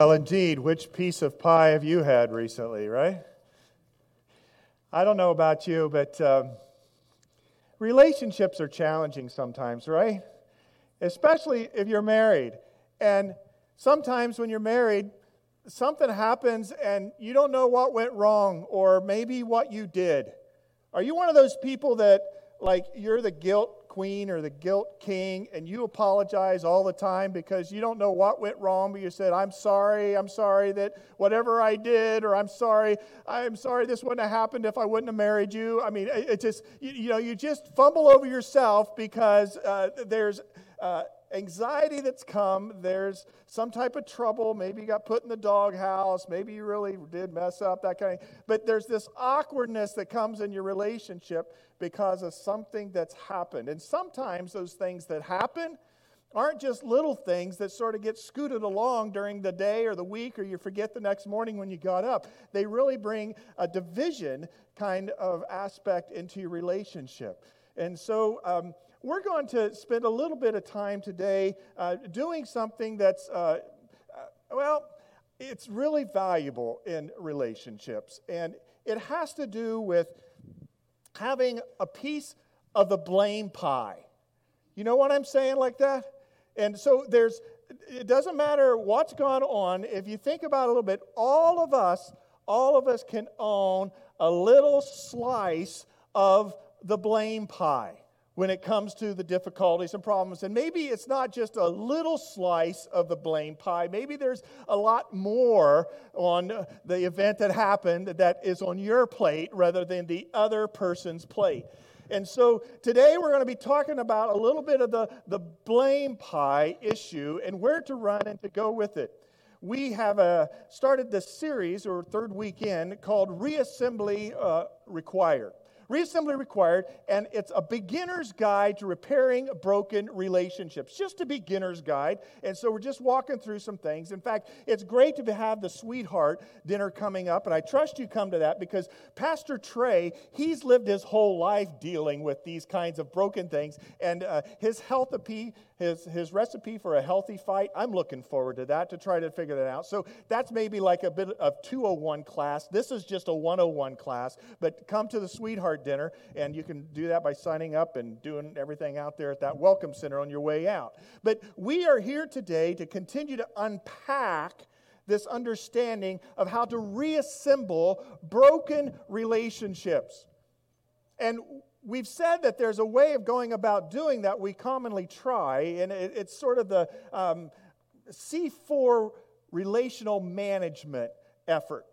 Well, indeed, which piece of pie have you had recently, right? I don't know about you, but um, relationships are challenging sometimes, right? Especially if you're married. And sometimes when you're married, something happens and you don't know what went wrong or maybe what you did. Are you one of those people that, like, you're the guilt queen or the guilt king and you apologize all the time because you don't know what went wrong, but you said, I'm sorry, I'm sorry that whatever I did, or I'm sorry, I'm sorry this wouldn't have happened if I wouldn't have married you. I mean, it, just, you, you, know, you just fumble over yourself because uh, there's. Uh, anxiety that's come. There's some type of trouble. Maybe you got put in the doghouse. Maybe you really did mess up, that kind of But there's this awkwardness that comes in your relationship because of something that's happened. And sometimes those things that happen aren't just little things that sort of get scooted along during the day or the week or you forget the next morning when you got up. They really bring a division kind of aspect into your relationship. And so, um, we're going to spend a little bit of time today uh, doing something that's, uh, uh, well, it's really valuable in relationships. And it has to do with having a piece of the blame pie. You know what I'm saying like that? And so there's, it doesn't matter what's gone on. If you think about it a little bit, all of us, all of us can own a little slice of the blame pie when it comes to the difficulties and problems. And maybe it's not just a little slice of the blame pie. Maybe there's a lot more on the event that happened that is on your plate rather than the other person's plate. And so today we're going to be talking about a little bit of the, the blame pie issue and where to run and to go with it. We have uh, started this series, or third weekend, called Reassembly uh, Required. Reassembly Required, and it's a beginner's guide to repairing broken relationships. Just a beginner's guide. And so we're just walking through some things. In fact, it's great to have the sweetheart dinner coming up, and I trust you come to that because Pastor Trey, he's lived his whole life dealing with these kinds of broken things, and uh, his health his, his recipe for a healthy fight, I'm looking forward to that to try to figure that out. So that's maybe like a bit of 201 class. This is just a 101 class, but come to the sweetheart dinner, and you can do that by signing up and doing everything out there at that Welcome Center on your way out. But we are here today to continue to unpack this understanding of how to reassemble broken relationships. And we've said that there's a way of going about doing that we commonly try, and it, it's sort of the um, C4 relational management effort.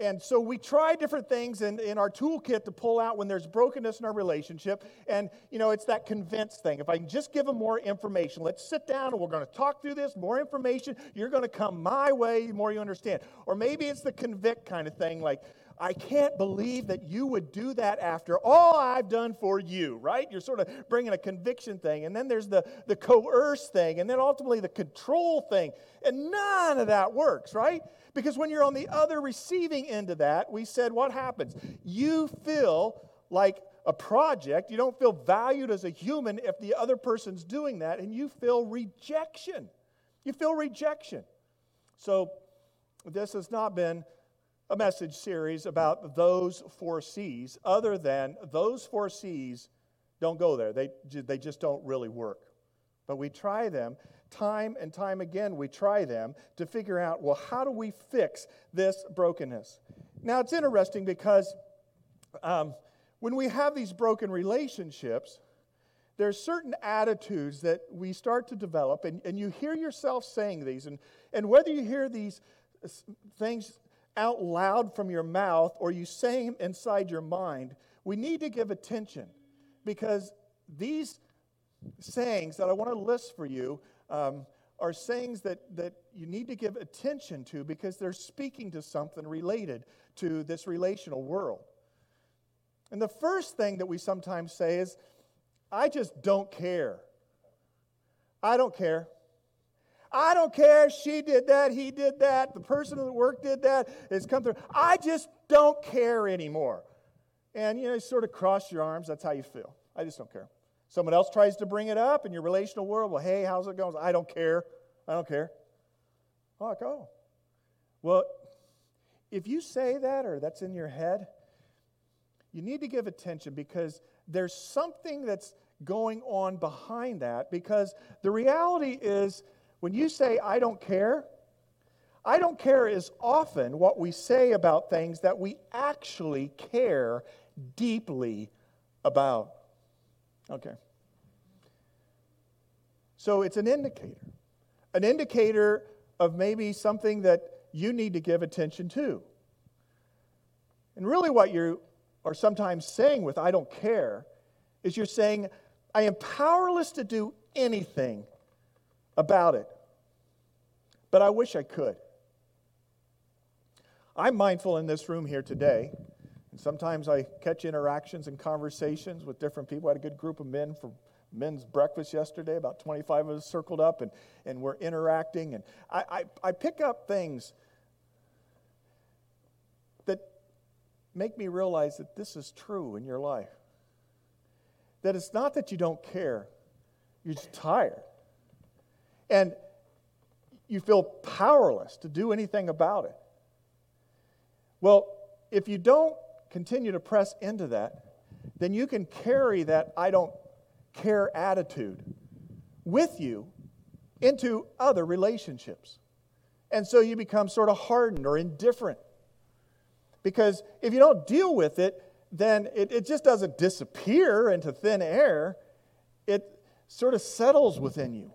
And so we try different things in, in our toolkit to pull out when there's brokenness in our relationship. And, you know, it's that convince thing. If I can just give them more information, let's sit down and we're going to talk through this, more information. You're going to come my way, the more you understand. Or maybe it's the convict kind of thing, like, I can't believe that you would do that after all I've done for you, right? You're sort of bringing a conviction thing. And then there's the, the coerce thing, and then ultimately the control thing. And none of that works, right? Because when you're on the other receiving end of that, we said what happens? You feel like a project. You don't feel valued as a human if the other person's doing that, and you feel rejection. You feel rejection. So, this has not been a message series about those four C's, other than those four C's don't go there. They, they just don't really work. But we try them time and time again. We try them to figure out, well, how do we fix this brokenness? Now, it's interesting because um, when we have these broken relationships, there's certain attitudes that we start to develop, and, and you hear yourself saying these, and, and whether you hear these things out loud from your mouth or you say them inside your mind, we need to give attention because these sayings that I want to list for you um, are sayings that, that you need to give attention to because they're speaking to something related to this relational world. And the first thing that we sometimes say is, I just don't care. I don't care. I don't care. She did that. He did that. The person at work did that. It's come through. I just don't care anymore. And you know, you sort of cross your arms. That's how you feel. I just don't care. Someone else tries to bring it up in your relational world. Well, hey, how's it going? I don't care. I don't care. Like, oh. Well, if you say that or that's in your head, you need to give attention because there's something that's going on behind that. Because the reality is, when you say, I don't care, I don't care is often what we say about things that we actually care deeply about. Okay. So it's an indicator, an indicator of maybe something that you need to give attention to. And really, what you are sometimes saying with I don't care is you're saying, I am powerless to do anything about it, but I wish I could. I'm mindful in this room here today, and sometimes I catch interactions and conversations with different people. I had a good group of men for men's breakfast yesterday. About 25 of us circled up, and, and we're interacting. And I, I, I pick up things that make me realize that this is true in your life. That it's not that you don't care, you're just tired. And you feel powerless to do anything about it. Well, if you don't continue to press into that, then you can carry that I don't care attitude with you into other relationships. And so you become sort of hardened or indifferent. Because if you don't deal with it, then it, it just doesn't disappear into thin air. It sort of settles within you.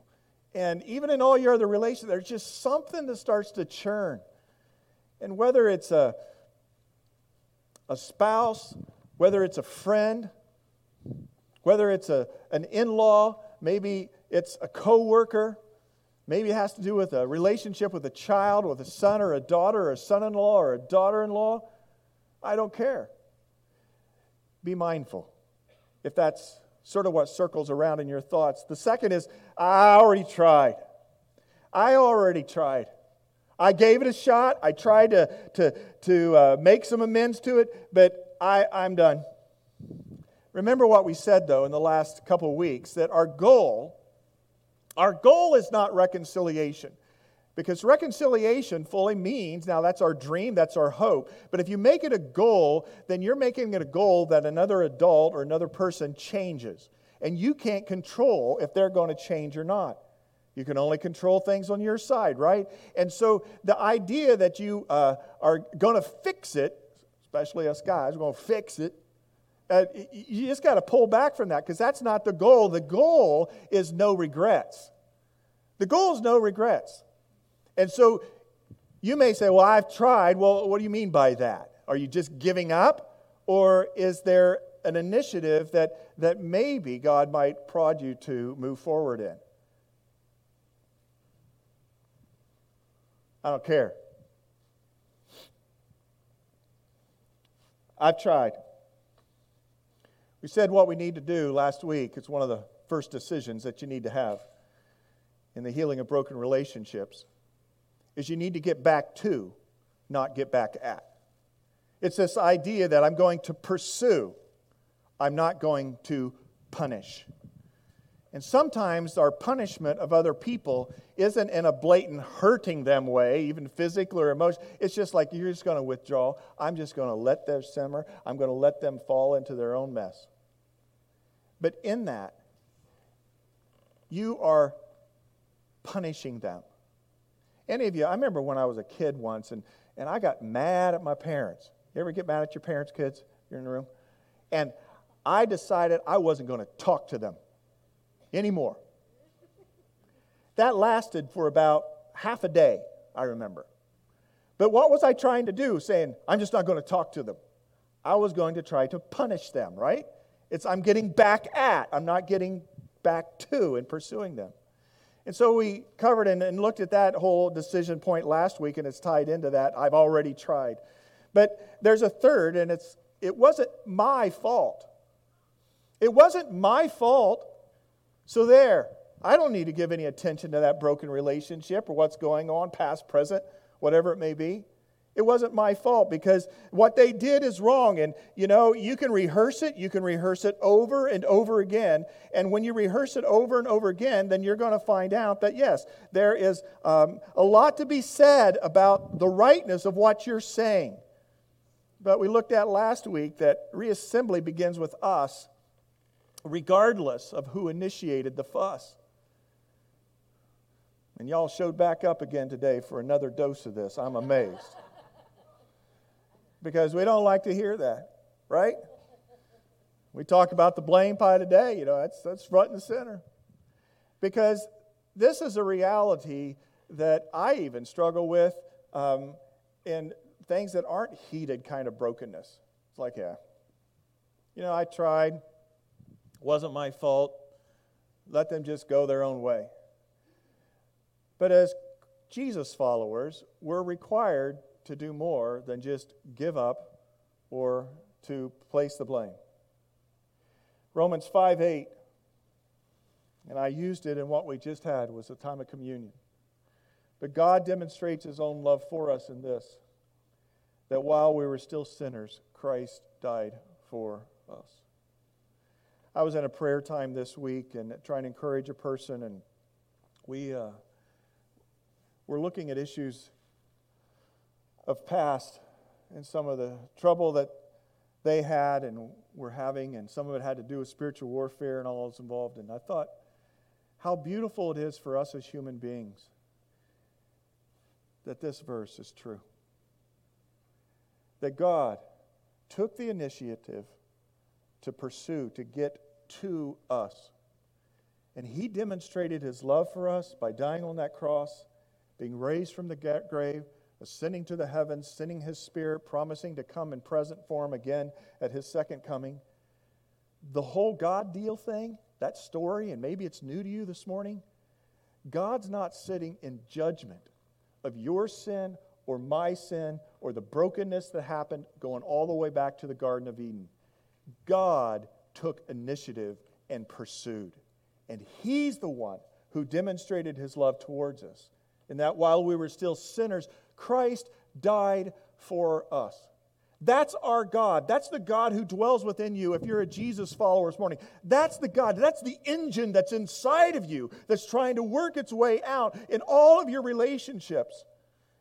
And even in all your other relations, there's just something that starts to churn. And whether it's a a spouse, whether it's a friend, whether it's a, an in law, maybe it's a coworker, maybe it has to do with a relationship with a child, with a son or a daughter, or a son in law or a daughter in law. I don't care. Be mindful if that's sort of what circles around in your thoughts. The second is, I already tried. I already tried. I gave it a shot. I tried to, to, to uh, make some amends to it, but I, I'm done. Remember what we said, though, in the last couple weeks that our goal, our goal is not reconciliation. Because reconciliation fully means, now that's our dream, that's our hope. But if you make it a goal, then you're making it a goal that another adult or another person changes. And you can't control if they're going to change or not. You can only control things on your side, right? And so the idea that you uh, are going to fix it, especially us guys, we're going to fix it, uh, you just got to pull back from that because that's not the goal. The goal is no regrets. The goal is no regrets. And so you may say, Well, I've tried. Well, what do you mean by that? Are you just giving up? Or is there an initiative that, that maybe God might prod you to move forward in? I don't care. I've tried. We said what we need to do last week. It's one of the first decisions that you need to have in the healing of broken relationships is you need to get back to, not get back at. It's this idea that I'm going to pursue, I'm not going to punish. And sometimes our punishment of other people isn't in a blatant hurting them way, even physically or emotionally. It's just like you're just going to withdraw. I'm just going to let them simmer. I'm going to let them fall into their own mess. But in that, you are punishing them. Any of you, I remember when I was a kid once and, and I got mad at my parents. You ever get mad at your parents, kids? You're in the room? And I decided I wasn't going to talk to them anymore. That lasted for about half a day, I remember. But what was I trying to do? Saying, I'm just not going to talk to them. I was going to try to punish them, right? It's I'm getting back at, I'm not getting back to and pursuing them. And so we covered and, and looked at that whole decision point last week, and it's tied into that. I've already tried. But there's a third, and it's it wasn't my fault. It wasn't my fault so, there, I don't need to give any attention to that broken relationship or what's going on, past, present, whatever it may be. It wasn't my fault because what they did is wrong. And, you know, you can rehearse it, you can rehearse it over and over again. And when you rehearse it over and over again, then you're going to find out that, yes, there is um, a lot to be said about the rightness of what you're saying. But we looked at last week that reassembly begins with us, regardless of who initiated the fuss. And y'all showed back up again today for another dose of this. I'm amazed because we don't like to hear that, right? We talk about the blame pie today, you know, that's, that's front and center. Because this is a reality that I even struggle with um, in things that aren't heated kind of brokenness. It's like, yeah, you know, I tried, wasn't my fault, let them just go their own way. But as Jesus followers, we're required to do more than just give up or to place the blame. Romans 5 8, and I used it in what we just had, was the time of communion. But God demonstrates his own love for us in this that while we were still sinners, Christ died for us. I was in a prayer time this week and trying to encourage a person, and we uh, were looking at issues of past and some of the trouble that they had and were having, and some of it had to do with spiritual warfare and all that's involved. And I thought how beautiful it is for us as human beings that this verse is true. That God took the initiative to pursue, to get to us. And He demonstrated His love for us by dying on that cross, being raised from the grave, ascending to the heavens, sending his spirit, promising to come in present form again at his second coming. The whole God deal thing, that story, and maybe it's new to you this morning, God's not sitting in judgment of your sin or my sin or the brokenness that happened going all the way back to the Garden of Eden. God took initiative and pursued. And He's the one who demonstrated His love towards us. And that while we were still sinners, Christ died for us. That's our God. That's the God who dwells within you if you're a Jesus follower this morning. That's the God. That's the engine that's inside of you that's trying to work its way out in all of your relationships.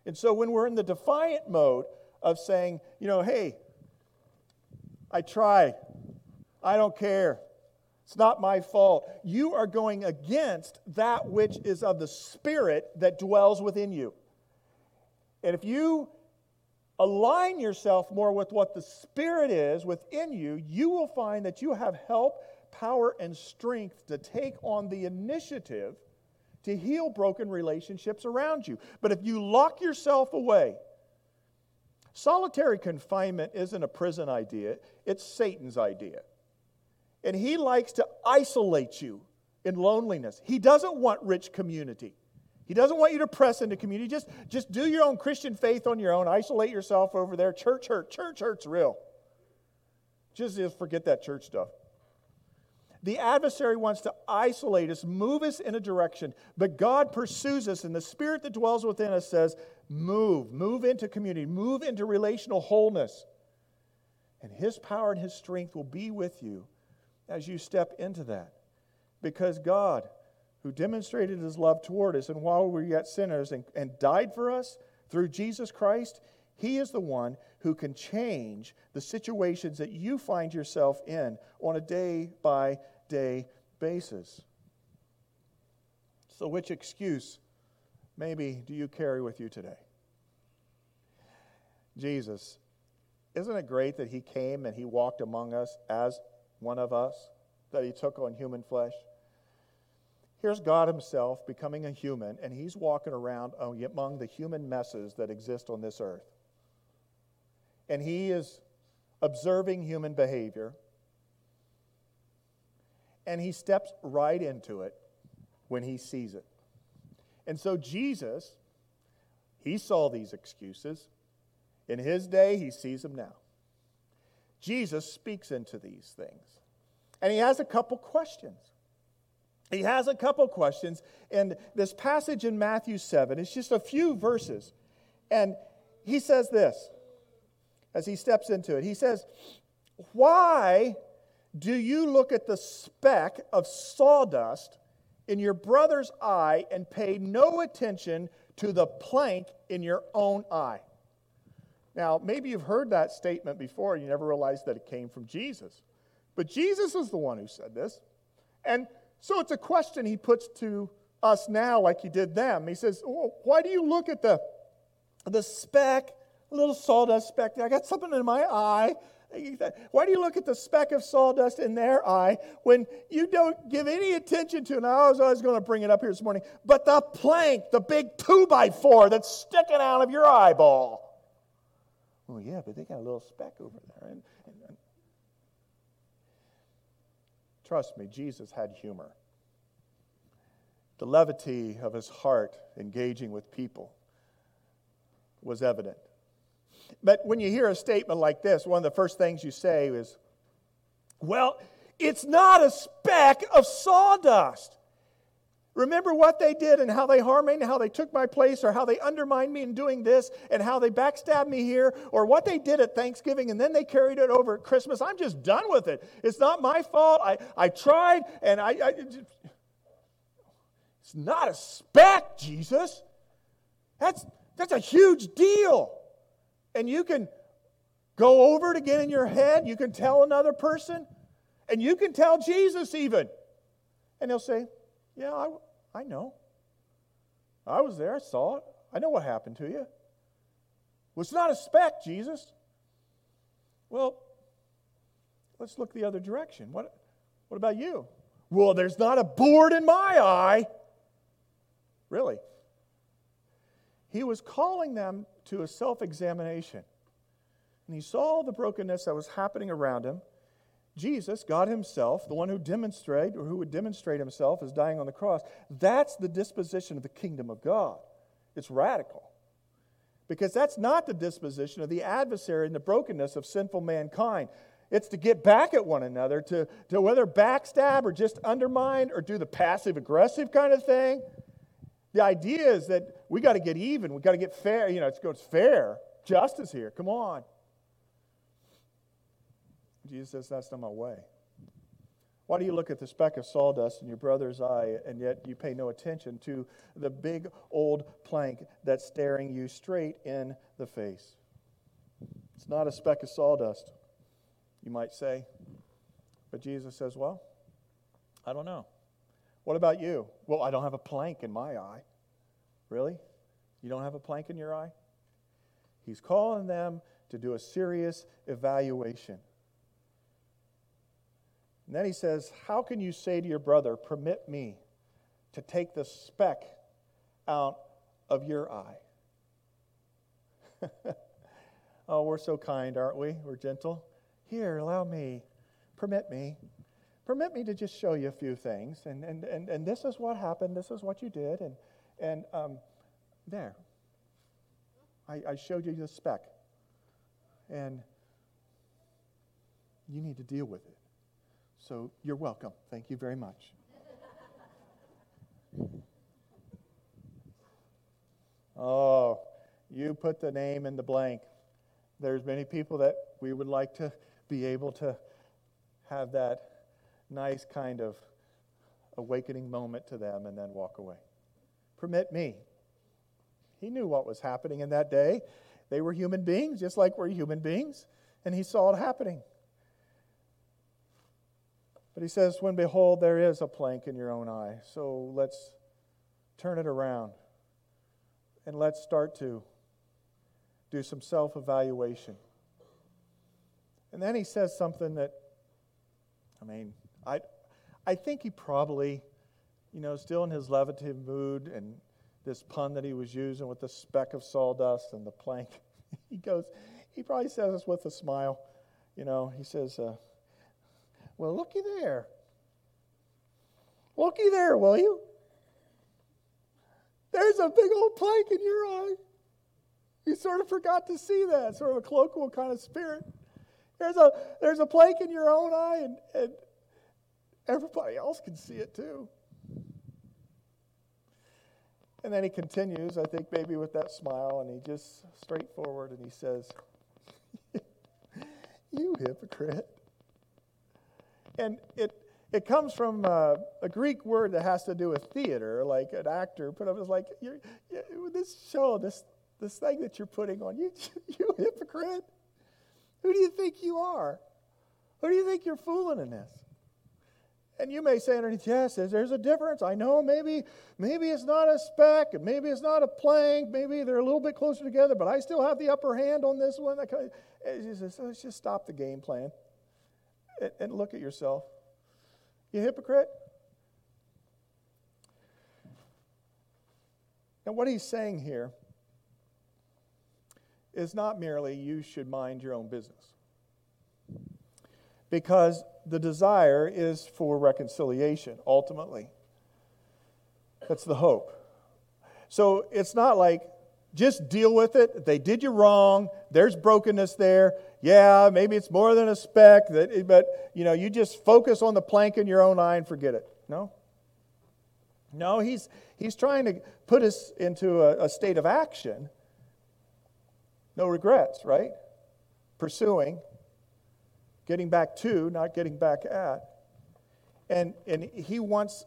And so when we're in the defiant mode of saying, you know, hey, I try, I don't care, it's not my fault, you are going against that which is of the Spirit that dwells within you. And if you align yourself more with what the Spirit is within you, you will find that you have help, power, and strength to take on the initiative to heal broken relationships around you. But if you lock yourself away, solitary confinement isn't a prison idea, it's Satan's idea. And he likes to isolate you in loneliness. He doesn't want rich community. He doesn't want you to press into community. Just, just do your own Christian faith on your own. Isolate yourself over there. Church hurt. Church hurt's real. Just, just forget that church stuff. The adversary wants to isolate us, move us in a direction, but God pursues us, and the spirit that dwells within us says, Move, move into community, move into relational wholeness. And His power and His strength will be with you as you step into that. Because God who demonstrated his love toward us, and while we were yet sinners and, and died for us through Jesus Christ, he is the one who can change the situations that you find yourself in on a day by day basis. So, which excuse maybe do you carry with you today? Jesus. Isn't it great that he came and he walked among us as one of us, that he took on human flesh? Here's God Himself becoming a human, and He's walking around among the human messes that exist on this earth. And He is observing human behavior, and He steps right into it when He sees it. And so, Jesus, He saw these excuses. In His day, He sees them now. Jesus speaks into these things, and He has a couple questions he has a couple questions. And this passage in Matthew 7, it's just a few verses. And he says this as he steps into it. He says, Why do you look at the speck of sawdust in your brother's eye and pay no attention to the plank in your own eye? Now, maybe you've heard that statement before and you never realized that it came from Jesus. But Jesus is the one who said this. And so it's a question he puts to us now, like he did them. He says, oh, Why do you look at the, the speck, little sawdust speck? I got something in my eye. Why do you look at the speck of sawdust in their eye when you don't give any attention to, and I was always going to bring it up here this morning, but the plank, the big two by four that's sticking out of your eyeball? Well, yeah, but they got a little speck over there. And, and, and. Trust me, Jesus had humor. The levity of his heart engaging with people was evident. But when you hear a statement like this, one of the first things you say is, well, it's not a speck of sawdust. Remember what they did and how they harmed me and how they took my place or how they undermined me in doing this and how they backstabbed me here or what they did at Thanksgiving and then they carried it over at Christmas. I'm just done with it. It's not my fault. I, I tried and I, I it's not a speck, Jesus. That's, that's a huge deal. And you can go over it again in your head. You can tell another person. And you can tell Jesus even. And he'll say, Yeah, I, I know. I was there. I saw it. I know what happened to you. Well, it's not a speck, Jesus. Well, let's look the other direction. What, what about you? Well, there's not a board in my eye. Really? He was calling them to a self examination. And he saw the brokenness that was happening around him. Jesus, God Himself, the one who demonstrated or who would demonstrate Himself as dying on the cross, that's the disposition of the kingdom of God. It's radical. Because that's not the disposition of the adversary and the brokenness of sinful mankind. It's to get back at one another, to, to whether backstab or just undermine or do the passive aggressive kind of thing. The idea is that we got to get even. We got to get fair. You know, it's, it's fair. Justice here. Come on. Jesus says, That's not my way. Why do you look at the speck of sawdust in your brother's eye and yet you pay no attention to the big old plank that's staring you straight in the face? It's not a speck of sawdust, you might say. But Jesus says, Well, I don't know. What about you? Well, I don't have a plank in my eye. Really? You don't have a plank in your eye? He's calling them to do a serious evaluation. And then he says, How can you say to your brother, Permit me to take the speck out of your eye? oh, we're so kind, aren't we? We're gentle. Here, allow me, permit me. Permit me to just show you a few things. And, and, and, and this is what happened, this is what you did. And, and um, there, I, I showed you the speck. And you need to deal with it. So you're welcome. Thank you very much. oh, you put the name in the blank. There's many people that we would like to be able to have that nice kind of awakening moment to them and then walk away. Permit me. He knew what was happening in that day. They were human beings, just like we're human beings, and he saw it happening. But he says, When behold, there is a plank in your own eye. So let's turn it around and let's start to do some self evaluation. And then he says something that, I mean, I, I think he probably, you know, still in his levity mood and this pun that he was using with the speck of sawdust and the plank, he goes, he probably says this with a smile. You know, he says, uh, well, looky there. Looky there, will you? There's a big old plank in your eye. You sort of forgot to see that, sort of a colloquial kind of spirit. There's a, there's a plank in your own eye, and, and everybody else can see it too. And then he continues, I think maybe with that smile, and he just straightforward and he says, You hypocrite. And it, it comes from uh, a Greek word that has to do with theater, like an actor put up. It's like you're, you, this show, this this thing that you're putting on, you you hypocrite. Who do you think you are? Who do you think you're fooling in this? And you may say underneath, yes, there's a difference. I know maybe maybe it's not a speck, and maybe it's not a plank, maybe they're a little bit closer together, but I still have the upper hand on this one. Let's just stop the game plan and look at yourself. You hypocrite? Now, what he's saying here is not merely you should mind your own business, because the desire is for reconciliation, ultimately. That's the hope. So it's not like just deal with it. They did you wrong. There's brokenness there. Yeah, maybe it's more than a speck, but you know, you just focus on the plank in your own eye and forget it. No. No, he's he's trying to put us into a, a state of action. No regrets, right? Pursuing, getting back to, not getting back at. And and he wants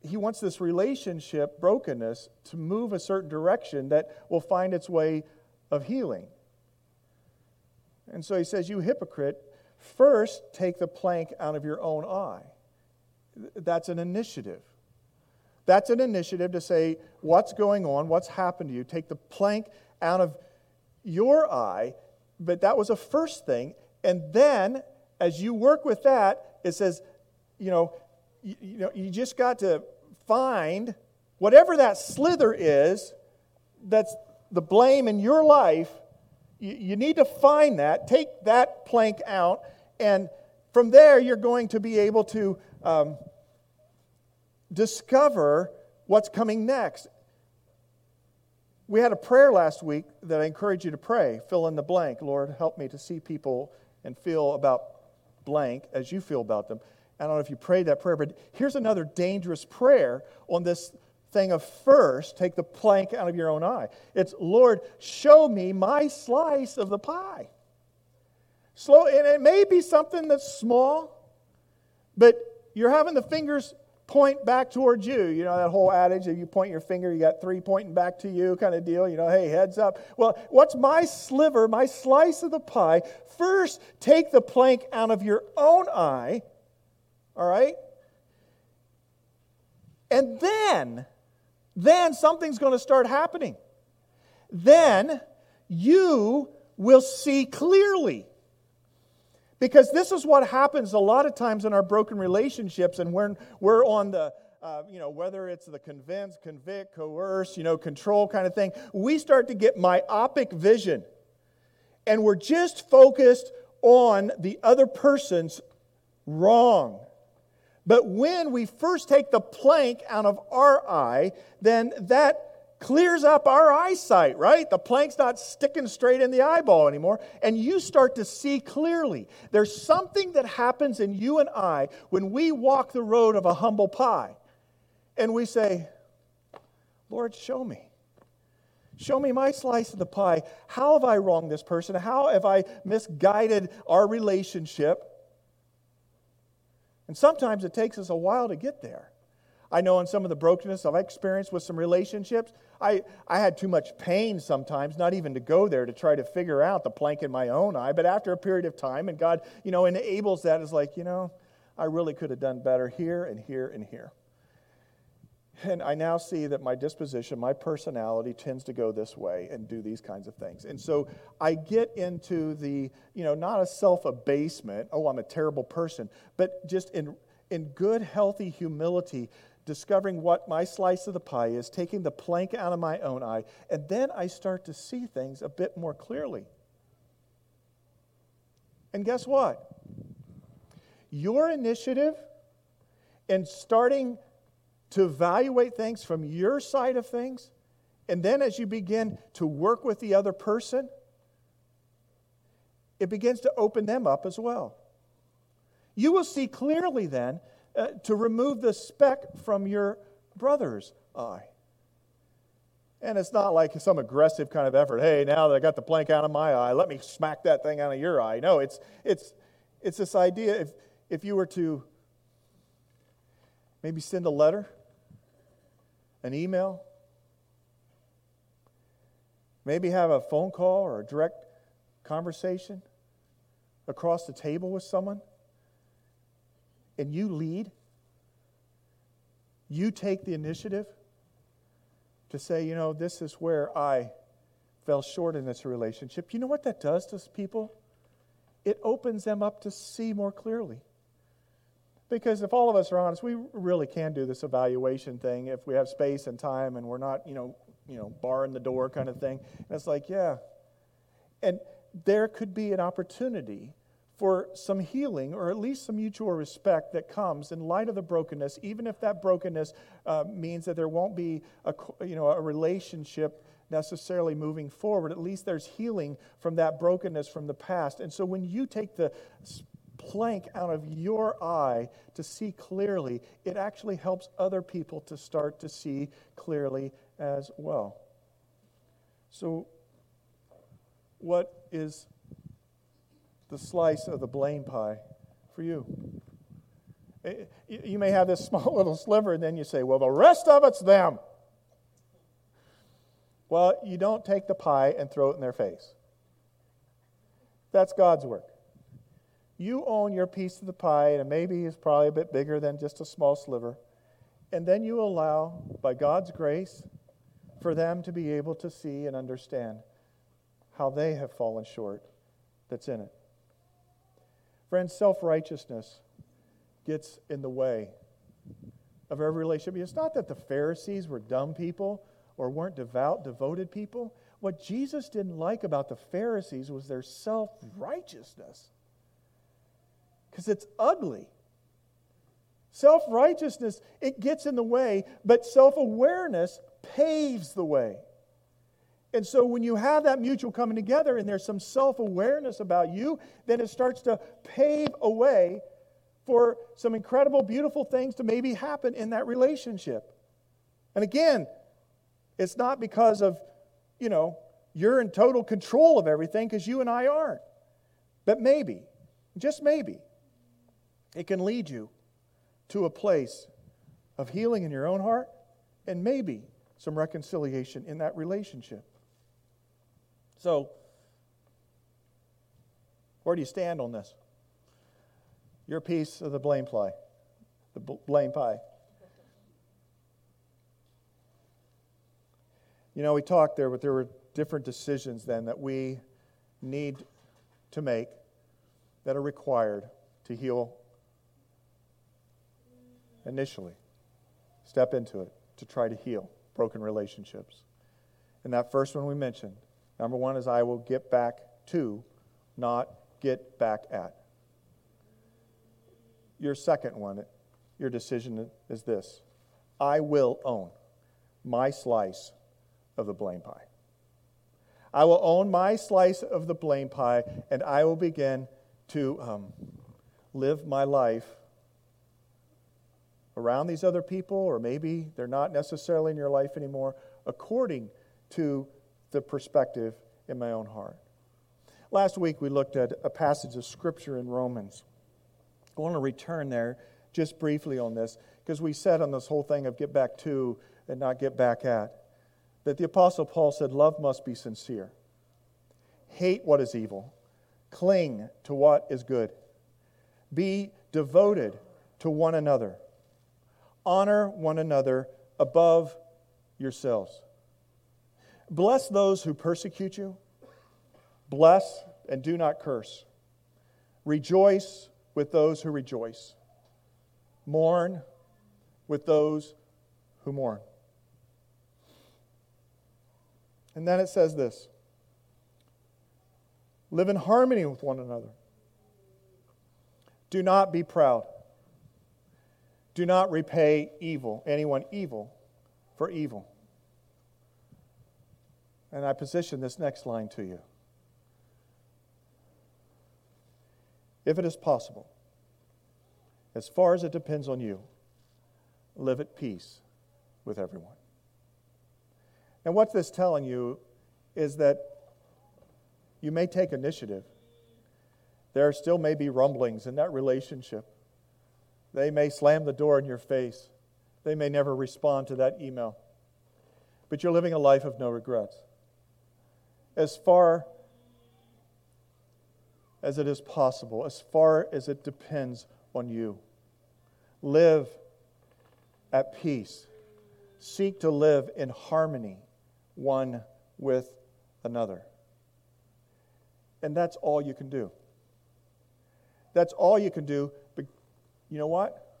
he wants this relationship brokenness to move a certain direction that will find its way of healing. And so he says, You hypocrite, first take the plank out of your own eye. That's an initiative. That's an initiative to say, What's going on? What's happened to you? Take the plank out of your eye. But that was a first thing. And then, as you work with that, it says, You know, you, you know, you just got to find whatever that slither is that's the blame in your life. You, you need to find that, take that plank out, and from there you're going to be able to um, discover what's coming next. We had a prayer last week that I encourage you to pray. Fill in the blank. Lord, help me to see people and feel about blank as you feel about them. I don't know if you prayed that prayer, but here's another dangerous prayer on this thing of first take the plank out of your own eye. It's, Lord, show me my slice of the pie. Slow, and it may be something that's small, but you're having the fingers point back towards you. You know that whole adage if you point your finger, you got three pointing back to you kind of deal. You know, hey, heads up. Well, what's my sliver, my slice of the pie? First, take the plank out of your own eye all right? And then, then something's going to start happening. Then you will see clearly. Because this is what happens a lot of times in our broken relationships, and when we're on the uh, you know, whether it's the convince, convict, coerce, you know, control kind of thing, we start to get myopic vision. And we're just focused on the other person's wrong. But when we first take the plank out of our eye, then that clears up our eyesight, right? The plank's not sticking straight in the eyeball anymore, and you start to see clearly. There's something that happens in you and I when we walk the road of a humble pie, and we say, Lord, show me. Show me my slice of the pie. How have I wronged this person? How have I misguided our relationship? And sometimes it takes us a while to get there. I know in some of the brokenness I've experienced with some relationships, I, I had too much pain sometimes, not even to go there to try to figure out the plank in my own eye. But after a period of time, and God, you know, enables that, is like, you know, I really could have done better here and here and here. And I now see that my disposition, my personality tends to go this way and do these kinds of things. And so I get into the, you know, not a self abasement, oh, I'm a terrible person, but just in, in good, healthy humility, discovering what my slice of the pie is, taking the plank out of my own eye, and then I start to see things a bit more clearly. And guess what? Your initiative in starting to evaluate things from your side of things. And then as you begin to work with the other person, it begins to open them up as well. You will see clearly then uh, to remove the speck from your brother's eye. And it's not like some aggressive kind of effort. Hey, now that I got the plank out of my eye, let me smack that thing out of your eye. No, it's, it's, it's this idea if, if you were to maybe send a letter, an email, maybe have a phone call or a direct conversation across the table with someone, and you lead, you take the initiative to say, you know, this is where I fell short in this relationship. You know what that does to people? It opens them up to see more clearly. Because if all of us are honest, we really can do this evaluation thing if we have space and time and we're not, you know, you know, barring the door kind of thing. And it's like, yeah. And there could be an opportunity for some healing or at least some mutual respect that comes in light of the brokenness, even if that brokenness uh, means that there won't be a, you know, a relationship necessarily moving forward. At least there's healing from that brokenness from the past. And so when you take the plank out of your eye to see clearly, it actually helps other people to start to see clearly as well. So, what is the slice of the blame pie for you? Eh, you may have this small little sliver, and then you say, Well, the rest of it's them. Well, you don't take the pie and throw it in their face. That's God's work. You own your piece of the pie, and maybe it's probably a bit bigger than just a small sliver. And then you allow, by God's grace, for them to be able to see and understand how they have fallen short that's in it. Friends, self righteousness gets in the way of every relationship. It's not that the Pharisees were dumb people or weren't devout, devoted people. What Jesus didn't like about the Pharisees was their self righteousness because it's ugly. Self righteousness, it gets in the way, but self awareness paves the way. And so when you have that mutual coming together and there's some self awareness about you, then it starts to pave a way for some incredible, beautiful things to maybe happen in that relationship. And again, it's not because of, you know, you're in total control of everything because you and I aren't. But maybe, just maybe, it can lead you to a place of healing in your own heart and maybe some reconciliation in that relationship. So, where do you stand on this? Your piece of the blame pie. The blame pie. You know, we talked there, but there were different decisions then that we need to make that are required to heal initially. Step into it to try to heal broken relationships. And that first one we mentioned, number one is I will get back to, not get back at. Your second one, your decision is this I will own my slice of the blame pie. I will own my slice of the blame pie, and I will begin to um, live my life around these other people, or maybe they're not necessarily in your life anymore, according to the perspective in my own heart. Last week we looked at a passage of Scripture in Romans. I want to return there just briefly on this because we said on this whole thing of get back to and not get back at that the Apostle Paul said, Love must be sincere. Hate what is evil. Cling to what is good. Be devoted to one another honor one another above yourselves. Bless those who persecute you. Bless and do not curse. Rejoice with those who rejoice. Mourn with those who mourn. And then it says this live in harmony with one another. Do not be proud. Do not repay evil, anyone evil for evil. And I position this next line to you. If it is possible, as far as it depends on you, live at peace with everyone. And what this telling you is that you may take initiative. There still may be rumblings in that relationship. They may slam the door in your face. They may never respond to that email. But you're living a life of no regrets. As far as it is possible, as far as it depends on you, live at peace. Seek to live in harmony one with another. And that's all you can do. That's all you can do. You know what?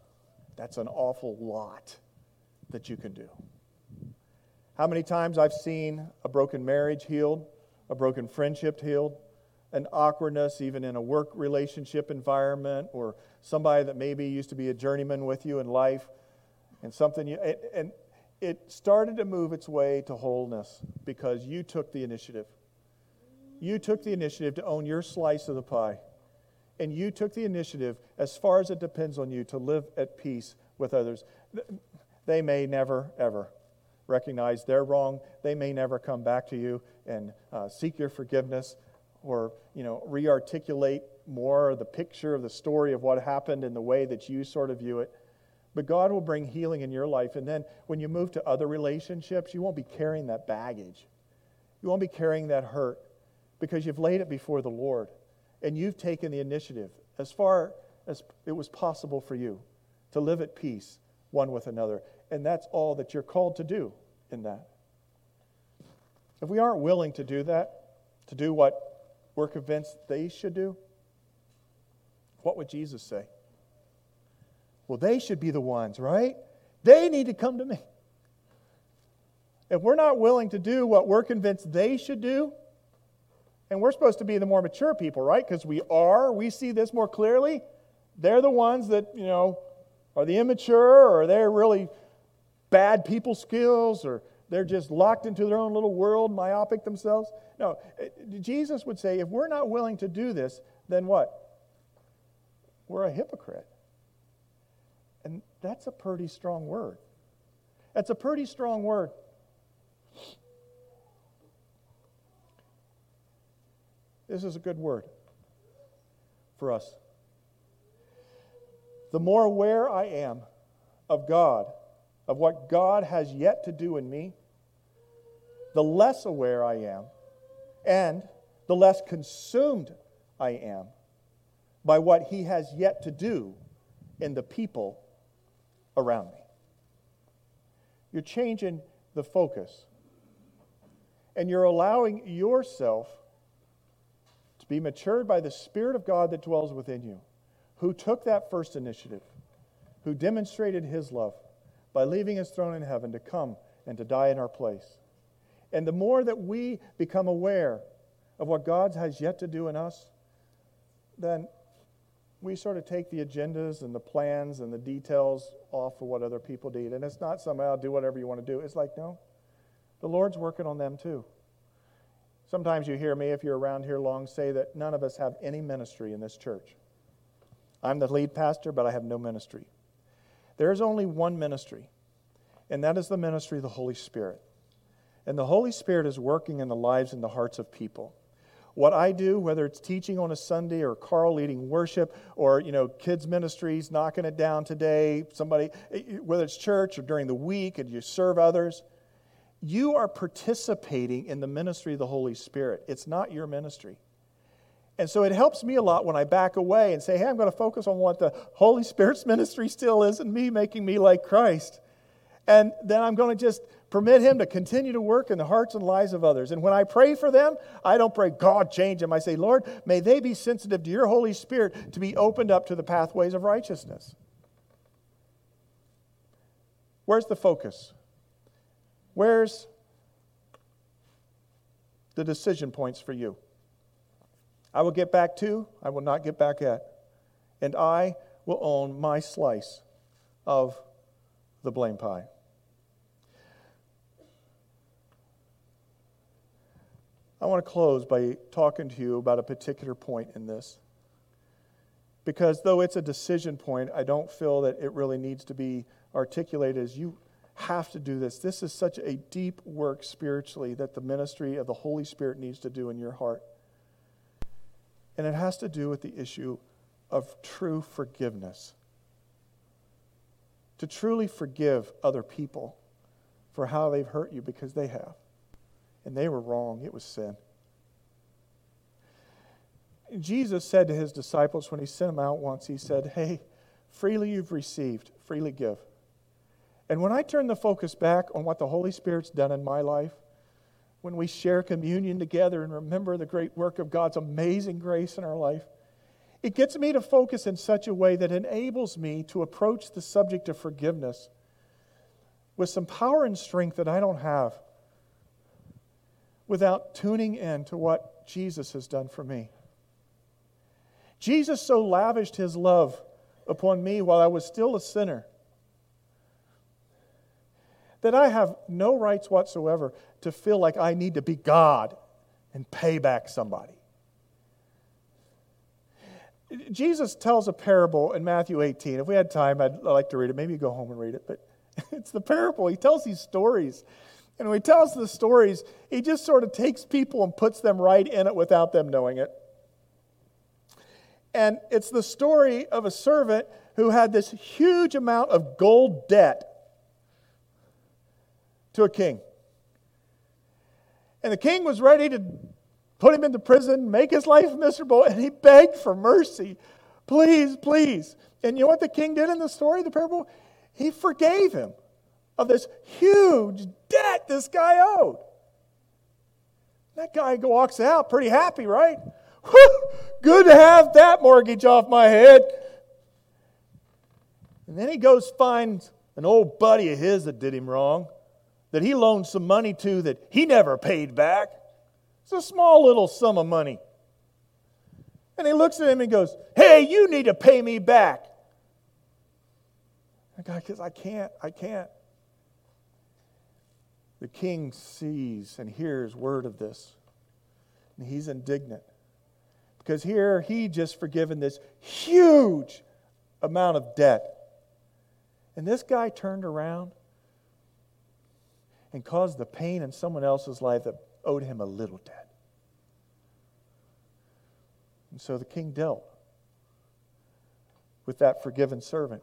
That's an awful lot that you can do. How many times I've seen a broken marriage healed, a broken friendship healed, an awkwardness even in a work relationship environment, or somebody that maybe used to be a journeyman with you in life, and something you, and it started to move its way to wholeness because you took the initiative. You took the initiative to own your slice of the pie. And you took the initiative, as far as it depends on you, to live at peace with others. They may never, ever recognize they're wrong. They may never come back to you and uh, seek your forgiveness or, you know, re-articulate more the picture of the story of what happened in the way that you sort of view it. But God will bring healing in your life. And then when you move to other relationships, you won't be carrying that baggage. You won't be carrying that hurt because you've laid it before the Lord and you've taken the initiative as far as it was possible for you to live at peace one with another. And that's all that you're called to do in that. If we aren't willing to do that, to do what we're convinced they should do, what would Jesus say? Well, they should be the ones, right? They need to come to me. If we're not willing to do what we're convinced they should do, and we're supposed to be the more mature people, right? Because we are, we see this more clearly. They're the ones that, you know, are the immature or they're really bad people skills or they're just locked into their own little world, myopic themselves. No, eh, Jesus would say if we're not willing to do this, then what? We're a hypocrite. And that's a pretty strong word. That's a pretty strong word. This is a good word for us. The more aware I am of God, of what God has yet to do in me, the less aware I am, and the less consumed I am by what He has yet to do in the people around me. You're changing the focus. And you're allowing yourself to be matured by the Spirit of God that dwells within you, who took that first initiative, who demonstrated his love by leaving his throne in heaven to come and to die in our place. And the more that we become aware of what God has yet to do in us, then we sort of take the agendas and the plans and the details off of what other people need. And it's not somehow do whatever you want to do. It's like, no, the Lord's working on them too. Sometimes you hear me, if you're around here long, say that none of us have any ministry in this church. I'm the lead pastor, but I have no ministry. There is only one ministry, and that is the ministry of the Holy Spirit. And the Holy Spirit is working in the lives and the hearts of people what I do, whether it's teaching on a Sunday or Carl leading worship or, you know, kids ministries, knocking it down today, somebody, eh, eh, whether it's church or during the week and you serve others, you are participating in the ministry of the Holy Spirit. It's not your ministry. And so it helps me a lot when I back away and say, hey, I'm going to focus on what the Holy Spirit's ministry still is and me making me like Christ. And then I'm going to just permit Him to continue to work in the hearts and lives of others. And when I pray for them, I don't pray, God, change them. I say, Lord, may they be sensitive to your Holy Spirit to be opened up to the pathways of righteousness. Where's the focus? Where's the decision points for you? I will get back to, I will not get back at. And I will own my slice of the blame pie. I want to close by talking to you about a particular point in this. Because though it's a decision point, I don't feel that it really needs to be articulated as you have to do this. This is such a deep work spiritually that the ministry of the Holy Spirit needs to do in your heart. And it has to do with the issue of true forgiveness. To truly forgive other people for how they've hurt you because they have. And they were wrong, it was sin. Jesus said to his disciples when he sent them out once, he said, Hey, freely you've received, freely give. And when I turn the focus back on what the Holy Spirit's done in my life, when we share communion together and remember the great work of God's amazing grace in our life, it gets me to focus in such a way that enables me to approach the subject of forgiveness with some power and strength that I don't have without tuning in to what Jesus has done for me. Jesus so lavished his love upon me while I was still a sinner that I have no rights whatsoever to feel like I need to be God and pay back somebody. Jesus tells a parable in Matthew 18. If we had time, I'd like to read it. Maybe you go home and read it. But it's the parable. He tells these stories. And when he tells the stories, he just sort of takes people and puts them right in it without them knowing it. And it's the story of a servant who had this huge amount of gold debt to a king. And the king was ready to put him into prison, make his life miserable, and he begged for mercy. Please, please. And you know what the king did in the story, the parable? He forgave him of this huge debt this guy owed. That guy walks out pretty happy, right? Good to have that mortgage off my head. And then he goes finds an old buddy of his that did him wrong, that he loaned some money to that he never paid back. It's a small little sum of money. And he looks at him and goes, Hey, you need to pay me back. The guy says, I can't, I can't. The king sees and hears word of this, and he's indignant. Because here he just forgiven this huge amount of debt. And this guy turned around and caused the pain in someone else's life that owed him a little debt. And so the king dealt with that forgiven servant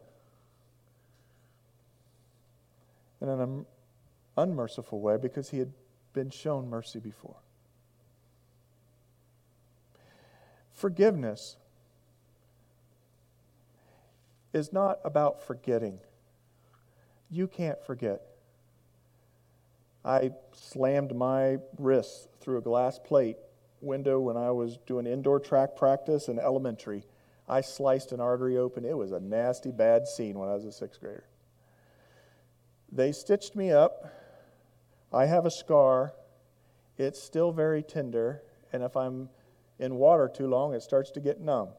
in an unmerciful way because he had been shown mercy before. Forgiveness is not about forgetting. You can't forget. I slammed my wrist through a glass plate window when I was doing indoor track practice in elementary. I sliced an artery open. It was a nasty, bad scene when I was a sixth grader. They stitched me up. I have a scar. It's still very tender, and if I'm in water too long, it starts to get numb.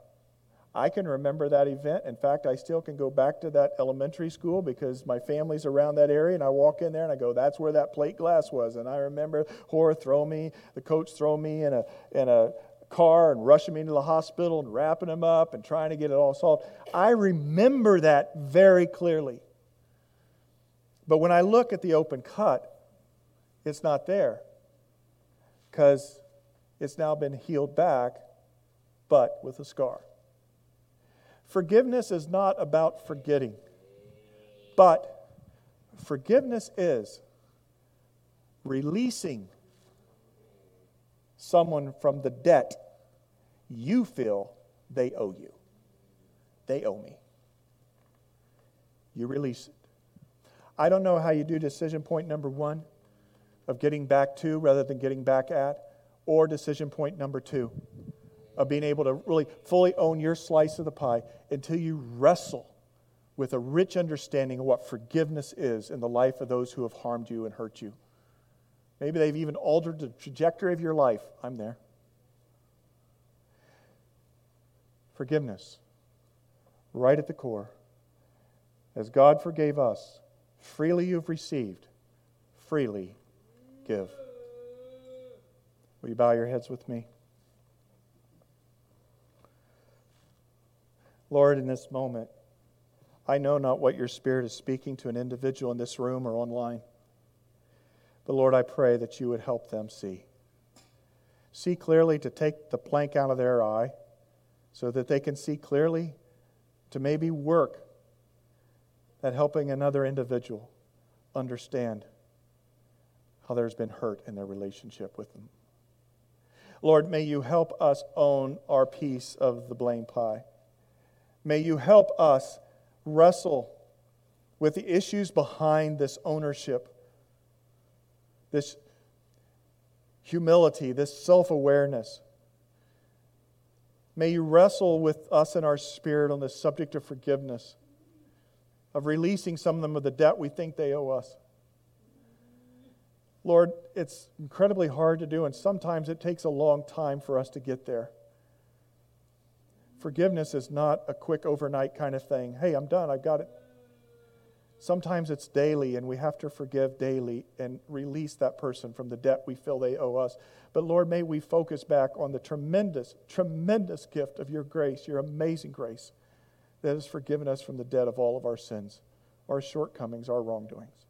I can remember that event. In fact, I still can go back to that elementary school because my family's around that area, and I walk in there and I go, "That's where that plate glass was." And I remember Horror throw me, the coach throw me in a in a car and rushing me into the hospital and wrapping him up and trying to get it all solved. I remember that very clearly. But when I look at the open cut, it's not there because it's now been healed back, but with a scar. Forgiveness is not about forgetting, but forgiveness is releasing someone from the debt you feel they owe you. They owe me. You release it. I don't know how you do decision point number one of getting back to rather than getting back at or decision point number two of being able to really fully own your slice of the pie until you wrestle with a rich understanding of what forgiveness is in the life of those who have harmed you and hurt you. Maybe they've even altered the trajectory of your life. I'm there. Forgiveness, right at the core. As God forgave us, freely you've received, freely give. Will you bow your heads with me? Lord, in this moment, I know not what your Spirit is speaking to an individual in this room or online. But Lord, I pray that you would help them see. See clearly to take the plank out of their eye so that they can see clearly to maybe work at helping another individual understand how there's been hurt in their relationship with them. Lord, may you help us own our piece of the blame pie. May you help us wrestle with the issues behind this ownership, this humility, this self awareness. May you wrestle with us in our spirit on the subject of forgiveness, of releasing some of them of the debt we think they owe us. Lord, it's incredibly hard to do, and sometimes it takes a long time for us to get there. Forgiveness is not a quick overnight kind of thing. Hey, I'm done, I've got it. Sometimes it's daily, and we have to forgive daily and release that person from the debt we feel they owe us. But Lord, may we focus back on the tremendous, tremendous gift of your grace, your amazing grace that has forgiven us from the debt of all of our sins, our shortcomings, our wrongdoings.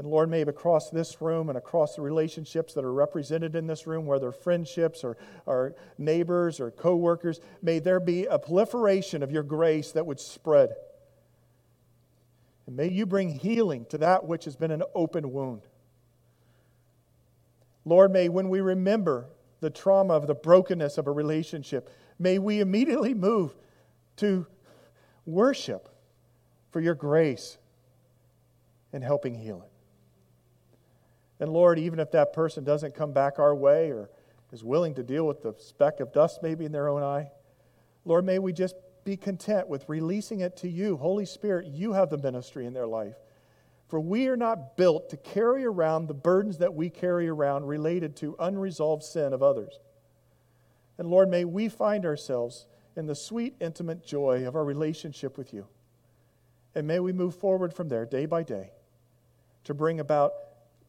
And Lord, maybe across this room and across the relationships that are represented in this room, whether friendships or, or neighbors or coworkers, may there be a proliferation of your grace that would spread. And may you bring healing to that which has been an open wound. Lord, may when we remember the trauma of the brokenness of a relationship, may we immediately move to worship for your grace in helping heal it. And Lord, even if that person doesn't come back our way or is willing to deal with the speck of dust maybe in their own eye, Lord, may we just be content with releasing it to you. Holy Spirit, you have the ministry in their life. For we are not built to carry around the burdens that we carry around related to unresolved sin of others. And Lord, may we find ourselves in the sweet, intimate joy of our relationship with you. And may we move forward from there day by day to bring about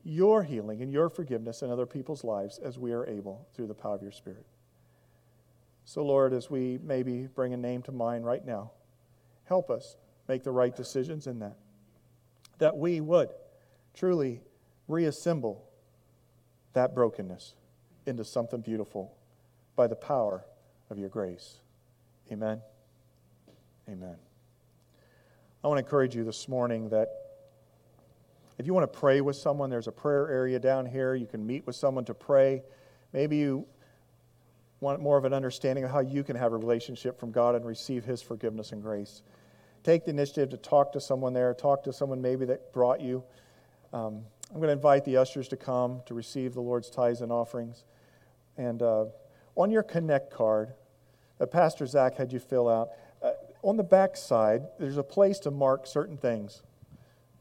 your healing and your forgiveness in other people's lives as we are able through the power of your Spirit. So, Lord, as we maybe bring a name to mind right now, help us make the right decisions in that. That we would truly reassemble that brokenness into something beautiful by the power of your grace. Amen. Amen. I want to encourage you this morning that if you want to pray with someone, there's a prayer area down here. You can meet with someone to pray. Maybe you want more of an understanding of how you can have a relationship from God and receive His forgiveness and grace. Take the initiative to talk to someone there, talk to someone maybe that brought you. Um, I'm going to invite the ushers to come to receive the Lord's tithes and offerings. And uh, on your Connect card that Pastor Zac had you fill out, uh, on the back side, there's a place to mark certain things.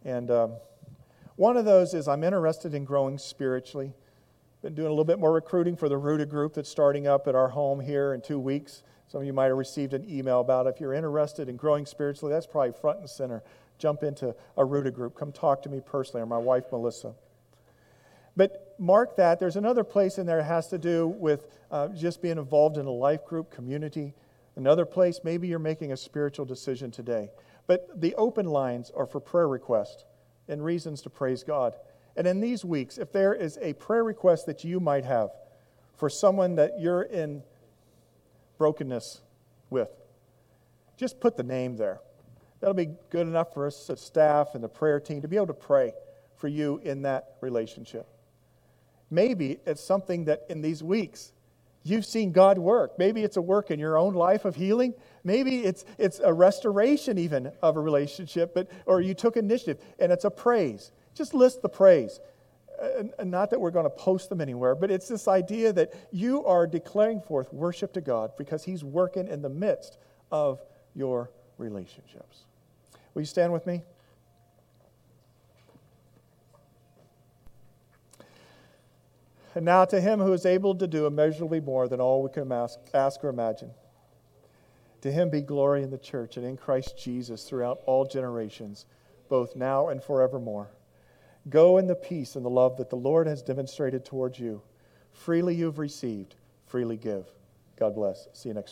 And um, one of those is I'm interested in growing spiritually. Been doing a little bit more recruiting for the Rooted group that's starting up at our home here in two weeks. Some of you might have received an email about it. If you're interested in growing spiritually, that's probably front and center. Jump into a Rooted group. Come talk to me personally or my wife, Melissa. But mark that. There's another place in there that has to do with uh, just being involved in a life group community. Another place, maybe you're making a spiritual decision today. But the open lines are for prayer requests and reasons to praise God. And in these weeks, if there is a prayer request that you might have for someone that you're in brokenness with, just put the name there. That'll be good enough for us, the staff and the prayer team, to be able to pray for you in that relationship. Maybe it's something that in these weeks you've seen God work. Maybe it's a work in your own life of healing. Maybe it's, it's a restoration even of a relationship, but, or you took initiative and it's a praise. Just list the praise. Uh, and not that we're going to post them anywhere, but it's this idea that you are declaring forth worship to God because He's working in the midst of your relationships. Will you stand with me? And now to him who is able to do immeasurably more than all we can ask, ask or imagine. To him be glory in the church and in Christ Jesus throughout all generations, both now and forevermore. Go in the peace and the love that the Lord has demonstrated towards you. Freely you've received, freely give. God bless. See you next